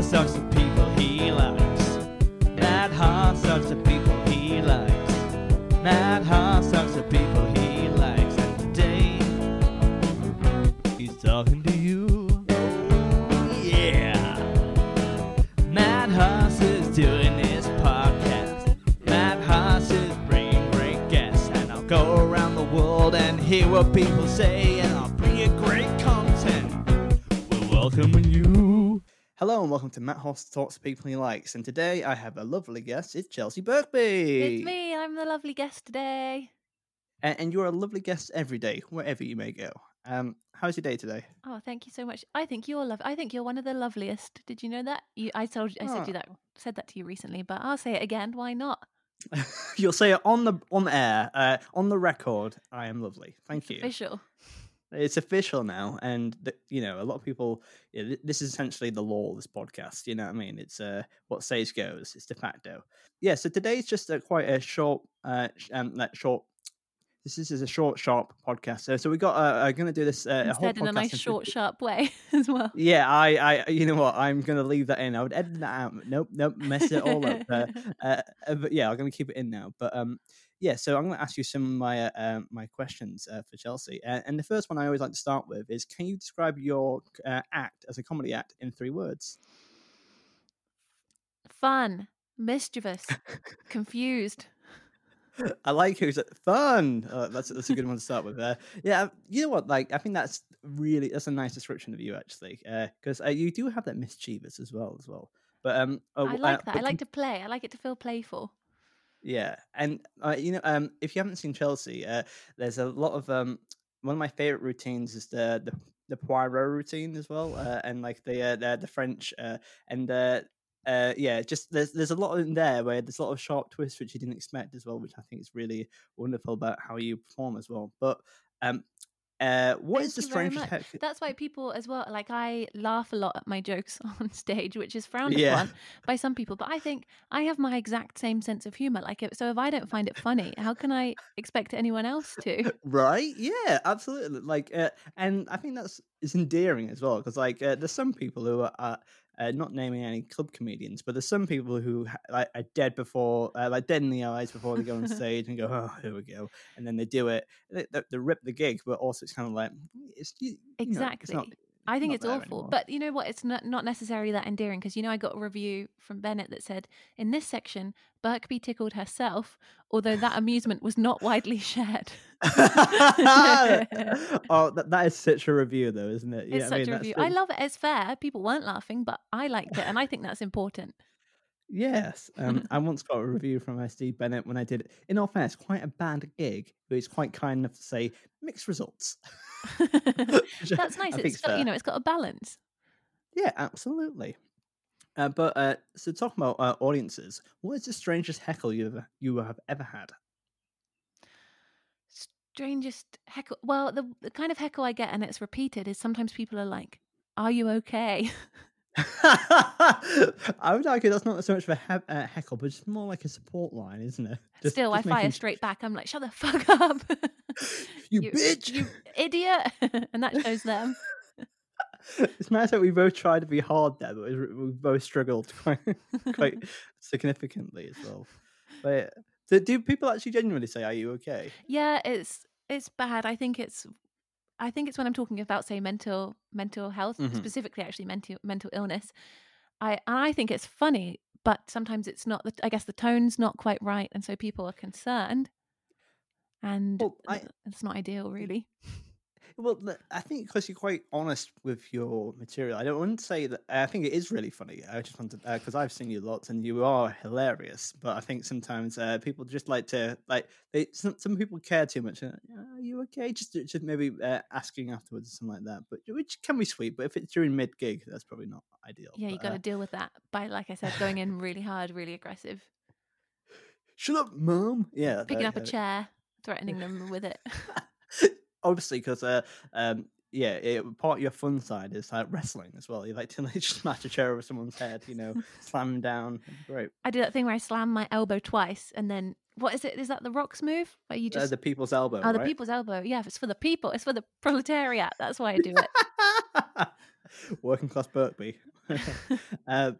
Hoss talks to people he likes. Hoss talks to people he likes. Hoss talks to people he likes. And today, he's talking to you. Yeah. Is doing his podcast. Is bringing great guests. And I'll go around the world and hear what people say. And I'll bring you great content. We're welcoming you. Hello and welcome to Matt Hoss Talks to People He Likes. And today I have a lovely guest. It's Chelsea Birkby. It's me. I'm the lovely guest today. And, and you're a lovely guest every day, wherever you may go. Um, how's your day today? Oh, thank you so much. I think you're love. I think you're one of the loveliest. Did you know that? You, I told, I said Oh. you that, said that to you recently, but I'll say it again. Why not? You'll say it on the on air, uh, on the record. I am lovely. Thank you. Official. It's official now, and th- you know a lot of people. Yeah, th- this is essentially the law of this podcast. You know what I mean? It's uh, what says goes. It's de facto. Yeah. So today's just a, quite a short, uh, um, like short. This is, is a short, sharp podcast. So, so we got. Uh, I'm going to do this uh, a whole Instead, in a nice, short, 50 sharp way as well. Yeah, I, I, you know what? I'm gonna leave that in. I would edit that out. Nope, nope, mess it all up. Uh, uh, uh, but yeah, I'm gonna keep it in now. But um, yeah. So I'm gonna ask you some of my uh, um, my questions uh, for Chelsea. Uh, and the first one I always like to start with is: Can you describe your uh, act as a comedy act in three words? Fun, mischievous, confused. I like who's fun. Uh, that's that's a good one to start with. Uh, yeah, you know what? Like, I think that's really that's a nice description of you actually, because uh, you do have that mischievous as well as well. But um, oh, I uh, like that. I like to play. I like it to feel playful. Yeah, and uh, you know, um, if you haven't seen Chelsea, uh, there's a lot of um, one of my favorite routines is the the the Poirot routine as well, uh, and like the uh, the, the French uh, and uh, uh, yeah, just there's there's a lot in there where there's a lot of sharp twists which you didn't expect as well, which I think is really wonderful about how you perform as well. But um, uh, what is Thank the you very strangest? much. That's why people as well, like I laugh a lot at my jokes on stage, which is frowned Yeah. upon by some people. But I think I have my exact same sense of humor. Like, if, so if I don't find it funny, how can I expect anyone else to? right yeah absolutely like uh, and i think that's is endearing as well because like uh, there's some people who are uh, not naming any club comedians but there's some people who like are dead before uh, like dead in the eyes before they go on stage and go oh here we go and then they do it they, they, they rip the gig but also it's kind of like it's you, you know, it's not- Exactly. I think not it's awful. anymore. But you know what? It's not, not necessarily that endearing because, you know, I got a review from Bennett that said, in this section, Birkby tickled herself, although that amusement was not widely shared. oh that, that is such a review though isn't it It's Yeah, I such mean, a review. the- I love it. It's fair. People weren't laughing, but I liked it. And I think that's important. Yes, um, I once got a review from Steve Bennett when I did, in all fairness, quite a bad gig, but he's quite kind enough to say mixed results. That's nice. It's got, you know, it's got a balance. Yeah, absolutely. Uh, but uh, so talking about uh, audiences, what is the strangest heckle you ever you have ever had? Strangest heckle. Well, the, the kind of heckle I get and it's repeated is sometimes people are like, Are you okay? I would argue that's not so much of a he- uh, heckle, but it's more like a support line, isn't it? Just- Still, just I fire making- straight back. I'm like, Shut the fuck up. You, you- bitch! you idiot. and that shows them. it's nice that we both tried to be hard there, but we both struggled quite quite significantly as well. But do, do people actually genuinely say, "Are you okay?" Yeah, it's it's bad. I think it's I think it's when I'm talking about say mental mental health, Mhm. specifically actually mental mental illness. I and I think it's funny, but sometimes it's not. The, I guess the tone's not quite right, and so people are concerned, and Well, I- it's not ideal, mm. really. Well, I think because you're quite honest with your material, I don't want to say that. I think it is really funny. I just wanted to, because I've seen you lots and you are hilarious. But I think sometimes uh, people just like to like they. Some, some people care too much. uh, Are you okay? Just just maybe uh, asking afterwards or something like that. But which can be sweet. But if it's during mid gig, that's probably not ideal. Yeah, you got to uh, deal with that by, like I said, going in really hard, really aggressive, Shut up, mom. Yeah, picking up a uh, chair, threatening them with it. obviously because uh um yeah it, part of your fun side is like wrestling as well you like to like smash a chair over someone's head you know slam them down great I do that thing where I slam my elbow twice, and then what is it? Is that the rocks move? Where you uh, just the people's elbow oh, the right? people's elbow. Yeah, it's for the people. It's for the proletariat. That's why I do it. working class Birkby. um,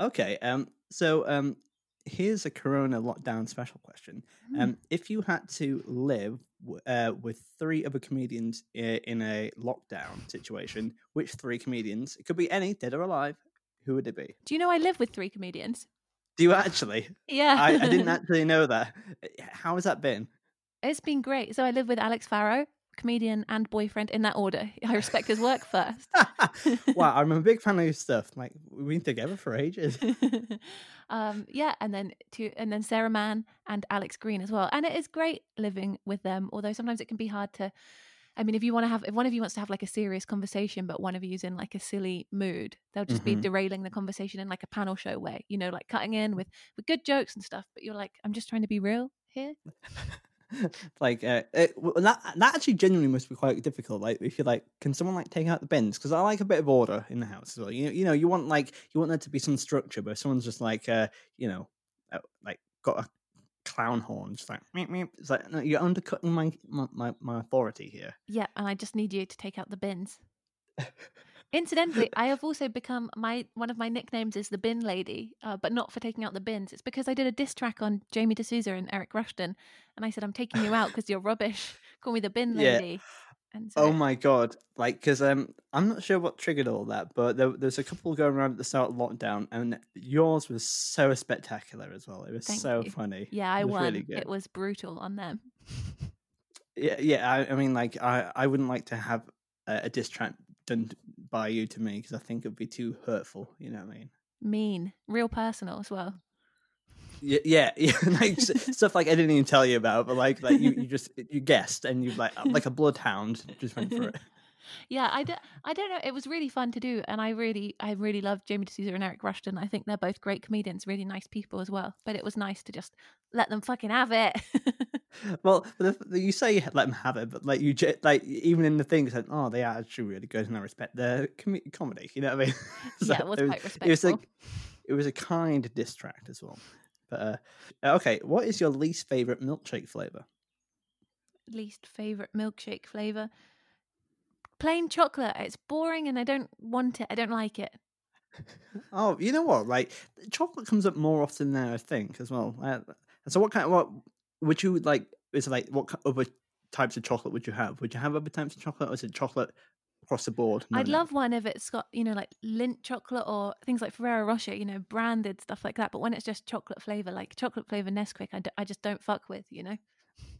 okay, um, so um, here's a Corona lockdown special question. Hmm. Um, if you had to live uh, with three other comedians in a lockdown situation, which three comedians? It could be any, dead or alive. Who would it be? Do you know I live with three comedians? Do you actually? Yeah. I, I didn't actually know that. How has that been? It's been great. So I live with Alex Farrow, comedian and boyfriend in that order. I respect his work first. wow, I'm a big fan of his stuff. Like we've been together for ages. um, yeah, and then two, and then Sarah Mann and Alex Green as well. And it is great living with them. Although sometimes it can be hard to. I mean, if you want to have, if one of you wants to have like a serious conversation, but one of you's in like a silly mood, they'll just be Mhm. derailing the conversation in like a panel show way, you know, like cutting in with with good jokes and stuff. But you're like, I'm just trying to be real here. like uh, it, well, that that actually genuinely must be quite difficult. Like if you're like, can someone like take out the bins? Because I like a bit of order in the house as well. You know, you know, you want like you want there to be some structure, but if someone's just like, uh, you know, uh, like got a clown horn, just like meep, meep. It's like no, you're undercutting my, my my my authority here. Yeah, and I just need you to take out the bins. Incidentally, I have also become my one of my nicknames is the bin lady, uh, but not for taking out the bins. It's because I did a diss track on Jamie D'Souza and Eric Rushton, and I said I'm taking you out because you're rubbish. Call me the bin Yeah. lady. And so, Oh my god! Like, because um, I'm not sure what triggered all that, but there, there's a couple going around at the start of lockdown, and yours was so spectacular as well. It was Thank so you. funny. yeah, I it was won. really good. It was brutal on them. Yeah, yeah. I, I mean, like, I, I wouldn't like to have a, a diss track done by you to me because I think it'd be too hurtful. You know what I mean? Mean, real personal as well. Yeah, yeah, yeah. like stuff like I didn't even tell you about, but like, like you, you just you guessed and you like uh, like a bloodhound just went for it. Yeah, I don't know. It was really fun to do, and I really, I really loved Jamie D'Souza and Eric Rushton. I think they're both great comedians, really nice people as well. But it was nice to just let them fucking have it. Well, the, the, you say let them have it, but like you like even in the things like oh they are actually really good and I respect their com- comedy. You know what I mean? yeah, it was quite respectful. It was like it was a kind distract as well. But uh, okay, what is your least favorite milkshake flavor? Least favorite milkshake flavor. Plain chocolate. It's boring, and I don't want it. I don't like it. Oh, you know what? Like chocolate comes up more often than I think as well. Uh, so what kind? of What would you like? Is it like what other types of chocolate would you have? Would you have other types of chocolate, or is it chocolate across the board? I'd No, no. love one if it's got you know like Lindt chocolate or things like Ferrero Rocher, you know, branded stuff like that. But when it's just chocolate flavor, like chocolate flavor Nesquik, I, d- I just don't fuck with. You know.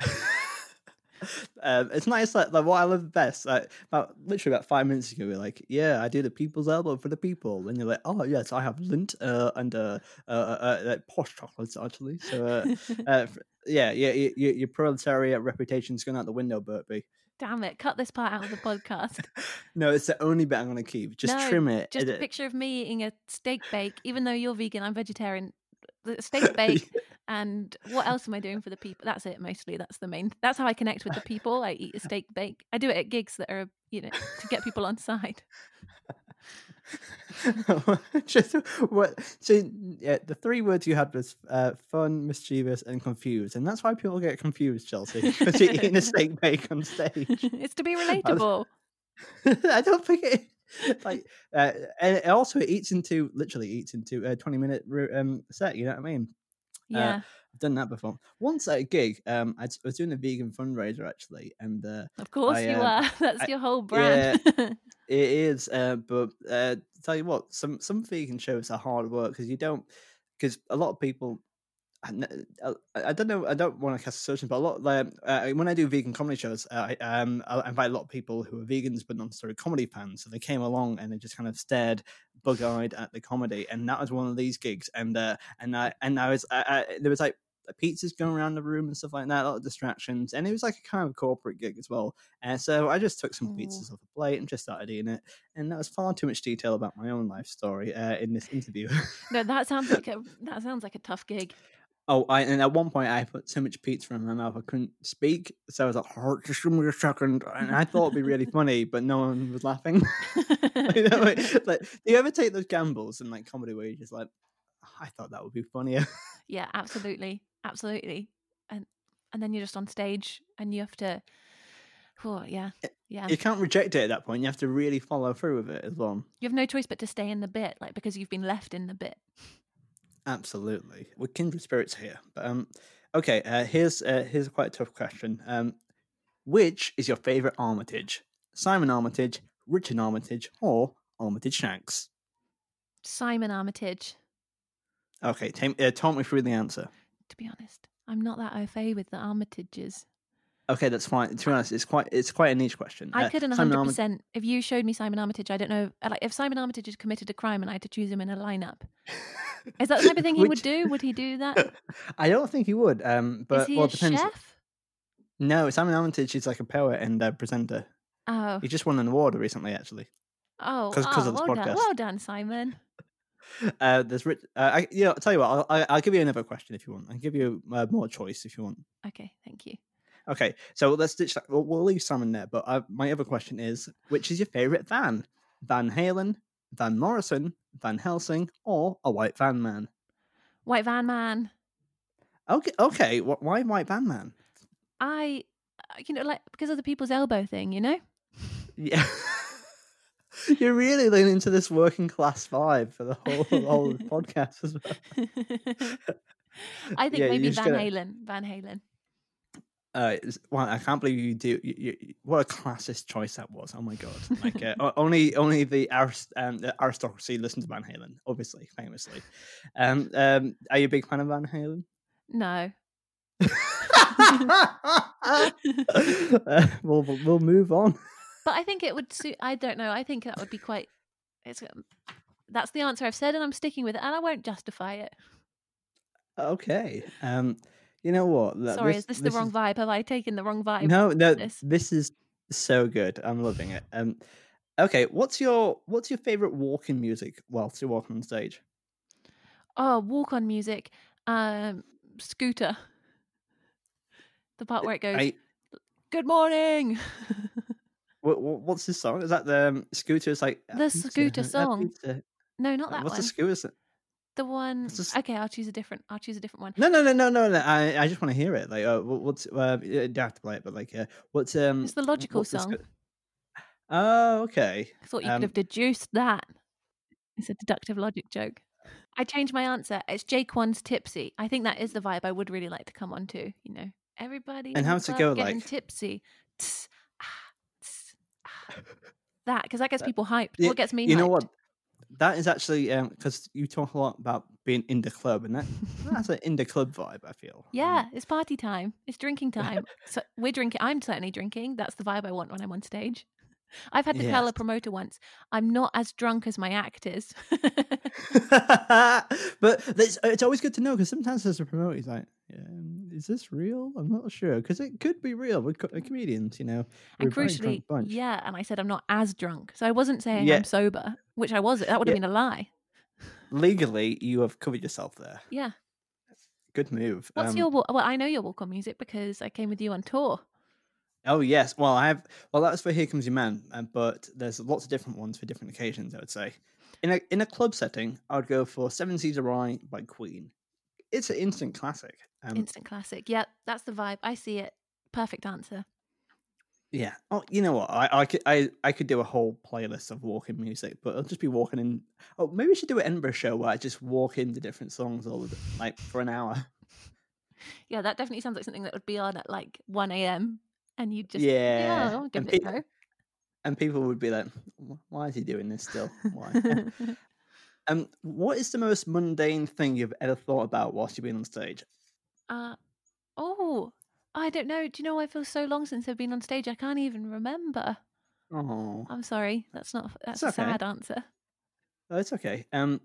um, it's nice like, like what I love best. Like about literally about five minutes ago, we are like, "Yeah, I do the people's elbow for the people," and you're like, "Oh yes, I have Lindt uh, and uh, uh, uh, uh, like posh chocolates actually." So uh, uh, yeah, yeah, y- y- your proletariat reputation's gone out the window, Birkby. Damn it! Cut this part out of the podcast. No, it's the only bit I'm going to keep. Just No, trim it. Just a edit- picture of me eating a steak bake. Even though you're vegan, I'm vegetarian. The steak bake. And what else am I doing for the people? That's it mostly. That's the main. That's how I connect with the people. I eat a steak bake. I do it at gigs that are, you know, to get people on side. just what? So yeah, the three words you had was uh, fun, mischievous, and confused, and that's why people get confused, Chelsea, because you're eating a steak bake on stage. it's to be relatable. I don't think it. Like, uh, and it also eats into literally eats into a twenty minute um set. You know what I mean? Yeah, I've done that before. Once at a gig, um, I was doing a vegan fundraiser actually, and uh, of course I, you uh, are. That's I- your whole brand. Yeah, It is, uh, but uh, tell you what, some some vegan shows are hard work because you don't, because a lot of people. I uh, I don't know. I don't want to cast assertions, but a lot. Like, uh, when I do vegan comedy shows, uh, I um I invite a lot of people who are vegans but not necessarily comedy fans. So they came along and they just kind of stared bug-eyed at the comedy, and that was one of these gigs. And uh, and I and I was I, I, there was like pizzas going around the room and stuff like that, a lot of distractions, and it was like a kind of corporate gig as well. And so I just took some Ooh. pizzas off a plate and just started eating it. And that was far too much detail about my own life story uh, in this interview. no, that sounds like a that sounds like a tough gig. Oh, I, and at one point I put so much pizza in my mouth I couldn't speak. So I was like, "Oh, just give me a second. And I thought it'd be really funny, but no one was laughing. you know, like, like, do you ever take those gambles in like comedy where you're just like, I thought that would be funnier. yeah, absolutely, absolutely. And and then you're just on stage and you have to Oh, yeah. Eh, yeah. You can't reject it at that point. You have to really follow through with it as well. You have no choice but to stay in the bit, like because you've been left in the bit. Absolutely, we're kindred spirits here. But um, okay, uh, here's uh, here's quite a tough question. Um, which is your favorite Armitage? Simon Armitage, Richard Armitage, or Armitage Shanks? Simon Armitage. Okay, take, uh, talk me through the answer. To be honest, I'm not that au fait with the Armitages. Okay, that's fine. To be honest, it's quite it's quite a niche question. I Uh, couldn't Simon 100. Armi- percent If you showed me Simon Armitage, I don't know. uh, Like if Simon Armitage had committed a crime and I had to choose him in a lineup, is that the type of thing he would do? Would he do that? I don't think he would. Um, but is he well, a depends. chef? No, Simon Armitage is like a poet and a presenter. Oh, He just won an award recently, actually. oh, 'cause- 'cause oh, of this well done, well done, Simon. Uh, there's Rich. Uh, I, you know, I'll tell you what. I'll, I'll give you another question if you want. I'll give you uh, more choice if you want. Okay, thank you. Okay, so let's ditch that. We'll, we'll leave Simon there. But uh, my other question is, which is your favorite van? Van Halen, Van Morrison, Van Helsing, or a White Van Man? White Van Man. Okay, okay. Why White Van Man? I, uh, you know, like because of the people's elbow thing, you know. Yeah. You're really leaning into this working class vibe for the whole, whole podcast as well. I think Yeah, maybe Van gonna- Halen. Van Halen. Uh, well, I can't believe you do. You, you, what a classist choice that was! Oh my god! Like uh, only only the, arist- um, the aristocracy listen to Van Halen, obviously, famously. Um, um, are you a big fan of Van Halen? No. uh, we'll we'll we'll move on. But I think it would suit. I don't know. I think that would be quite. It's. um, That's the answer I've said, and I'm sticking with it, and I won't justify it. Okay. Um, you know what? Sorry, is this the wrong vibe? Have I taken the wrong vibe? No, no. this? This is so good. I'm loving it. Um, okay. What's your what's your favorite walking music whilst you're walking on stage? Oh, walk on music. Um, scooter. The part where it goes, I, "Good morning." what, what's this song? Is that the um, It's like The Scooter song. no, not that What's one. the Scooter? The one. this- Okay, I'll choose a different. I'll choose a different one. No, no, no, no, no, no. I, I just want to hear it. Like, uh, what's uh, you don't have to play it, but like, uh, what's um? It's the logical song. Oh, okay. I thought you Um, could have deduced that. It's a deductive logic joke. I changed my answer. It's J-Kwon's Tipsy. I think that is the vibe I would really like to come on to. You know, everybody. And how's it go like? Tipsy. Tss, ah, tss, ah. That because that gets people hyped. What gets me? You know what? That is actually um because you talk a lot about being in the club, and that that's an in the club vibe. I feel. Um, Yeah, it's party time. It's drinking time. so we're drinking. I'm certainly drinking. That's the vibe I want when I'm on stage. I've had to tell a promoter once, I'm not as drunk as my act is. but it's, it's always good to know because sometimes as a promoter, he's like, um, "Is this real? I'm not sure because it could be real. We're co- comedians, you know. And crucially, yeah, and I said I'm not as drunk. So I wasn't saying Yeah. I'm sober, which I was. That would have Yeah. been a lie. Legally, you have covered yourself there. Yeah. Good move. What's Um, your well? I know your walk on music because I came with you on tour. Oh yes. Well, I have. Well, that's for Here Comes Your Man, uh, but there's lots of different ones for different occasions. I would say, in a in a club setting, I would go for Seven Seas of Rhye by Queen. It's an instant classic. Um, Instant classic. Yeah, that's the vibe. I see it. Perfect answer. yeah. Oh, you know what? I I could I, I could do a whole playlist of walking music, but I'll just be walking in. Oh, maybe we should do an Edinburgh show where I just walk into different songs all the like for an hour. Yeah, that definitely sounds like something that would be on at like 1 a.m. And you just Yeah, I'll give and it pe- go. And people would be like, "Why is he doing this still? Why?" um, what is the most mundane thing you've ever thought about whilst you've been on stage? uh, oh, I don't know. Do you know? I feel so long since I've been on stage. I can't even remember. Oh, I'm sorry. That's not. That's It's a okay. sad answer. oh, it's okay. Um,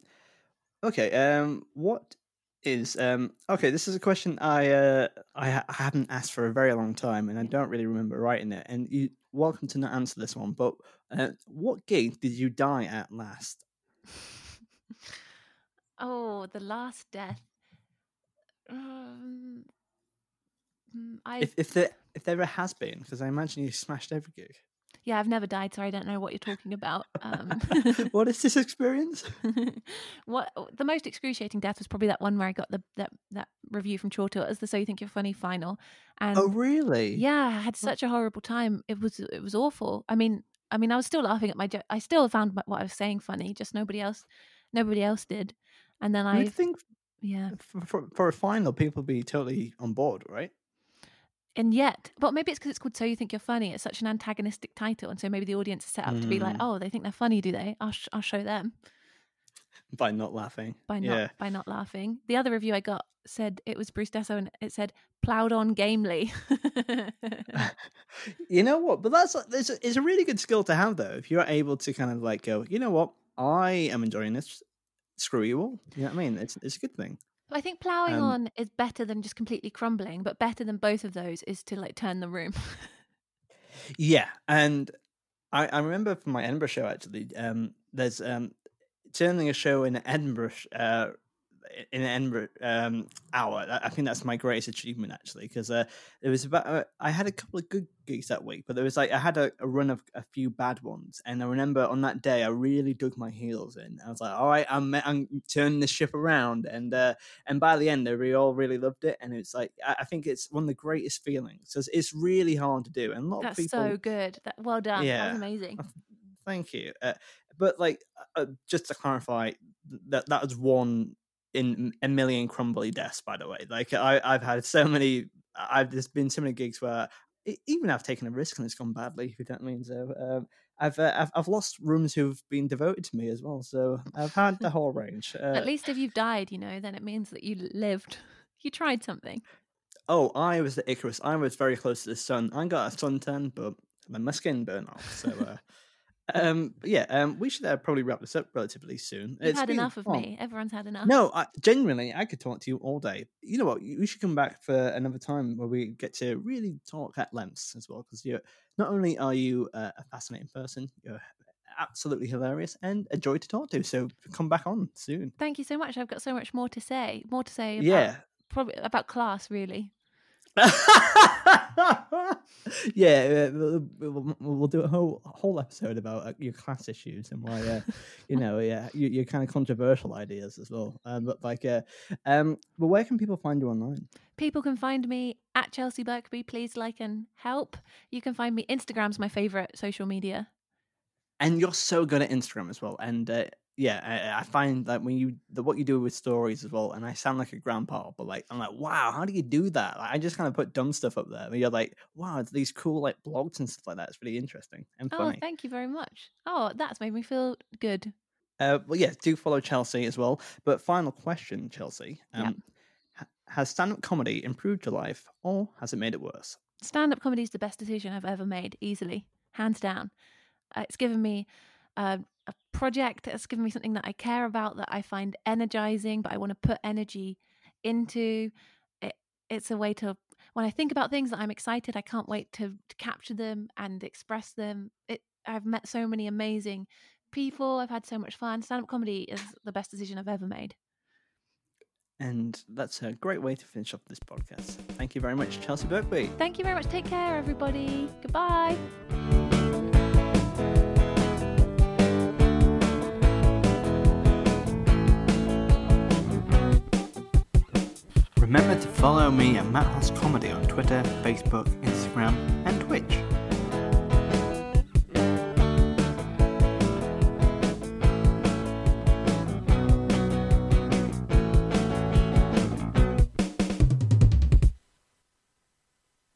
okay. Um, what is um? Okay, this is a question I uh I, ha- I haven't asked for a very long time, and I don't really remember writing it. And you welcome to not answer this one, but uh, what gig did you die at last? oh, the last death. Um, mm, I If if there if there ever has been, because I imagine you smashed every gig. Yeah, I've never died, so I don't know what you're talking about. Um, what is this experience? what the most excruciating death was probably that one where I got the that that review from Chortle as the "So You Think You're Funny" final, and oh, really? yeah, I had such a horrible time. It was it was awful. I mean, I mean, I was still laughing at my joke. I still found my, what I was saying funny, just nobody else, nobody else did. And then I I, think yeah, for, for, for a final, people be totally on board, right? And yet, but maybe it's because it's called "So You Think You're Funny." It's such an antagonistic title, and so maybe the audience is set up to be like, Mm. "Oh, they think they're funny, do they? I'll sh- I'll show them." By not laughing. by not yeah. by not laughing. The other review I got said it was Bruce Dessau and it said plowed on gamely. you know what? But that's it's a, it's a really good skill to have, though. If you're able to kind of like go, you know what? I am enjoying this. Screw you all. You know what I mean? It's it's a good thing. I think plowing Um, on is better than just completely crumbling, but better than both of those is to like turn the room. Yeah, and I, I remember from my Edinburgh show actually. Um, there's um, turning a show in Edinburgh. Uh, in an um, hour, I think that's my greatest achievement actually, because uh, it was about. Uh, I had a couple of good gigs that week, but there was like I had a, a run of a few bad ones, and I remember on that day I really dug my heels in. I was like, "All right, I'm I'm turning this ship around," and uh, and by the end, we all really loved it, and it's like I, I think it's one of the greatest feelings. 'cause it's really hard to do, and a lot That's of people That's so good. That, well done. That Yeah. was amazing. Thank you. Uh, but like, uh, just to clarify, that that was one in a million crumbly deaths. By the way, like I I've had so many. I've there's been so many gigs where even I've taken a risk and it's gone badly. If you don't mean so. Um, I've, uh, I've I've lost rooms who've been devoted to me as well. So I've had the whole range. Uh, At least if you've died, you know, then it means that you lived. You tried something. Oh, I was the Icarus. I was very close to the sun. I got a suntan, but my skin burned off. So, uh, um, yeah, um, we should uh, probably wrap this up relatively soon. You've It's had enough of me. Everyone's had enough. No, I, genuinely, I could talk to you all day. You know what? We should come back for another time where we get to really talk at lengths as well. Because you're not only are you uh, a fascinating person, you're absolutely hilarious and a joy to talk to. So come back on soon. Thank you so much. I've got so much more to say. More to say about Yeah. probably about class really. yeah, uh, we'll, we'll, we'll do a whole whole episode about uh, your class issues and why, uh, you know, yeah, your, your kind of controversial ideas as well. Um, but like, uh, um, but where can people find you online? People can find me at Chelsea Birkby. Please like and help. You can find me. Instagram's my favorite social media. And you're so good at Instagram as well. And uh, yeah, I, I find that when you the, what you do with stories as well, and I sound like a grandpa, but like I'm like, wow, how do you do that? Like, I just kind of put dumb stuff up there. And you're like, wow, it's these cool like blogs and stuff like that. It's really interesting and funny. Oh, funny. thank you very much. Oh, that's made me feel good. Uh, well, yeah, do follow Chelsea as well. But final question, Chelsea. Um, ha- Has stand up comedy improved your life or has it made it worse? Stand up comedy is the best decision I've ever made, easily, hands down. Uh, it's given me uh, a project, that's given me something that I care about, that I find energizing, but I want to put energy into. It, it's a way to, when I think about things that I'm excited, I can't wait to, to capture them and express them. It, I've met so many amazing people, I've had so much fun. Stand up comedy is the best decision I've ever made. And that's a great way to finish off this podcast. Thank you very much, Chelsea Birkby. Thank you very much. Take care, everybody. Goodbye. Remember to follow me at Matt Hoss Comedy on Twitter, Facebook, Instagram, and Twitch.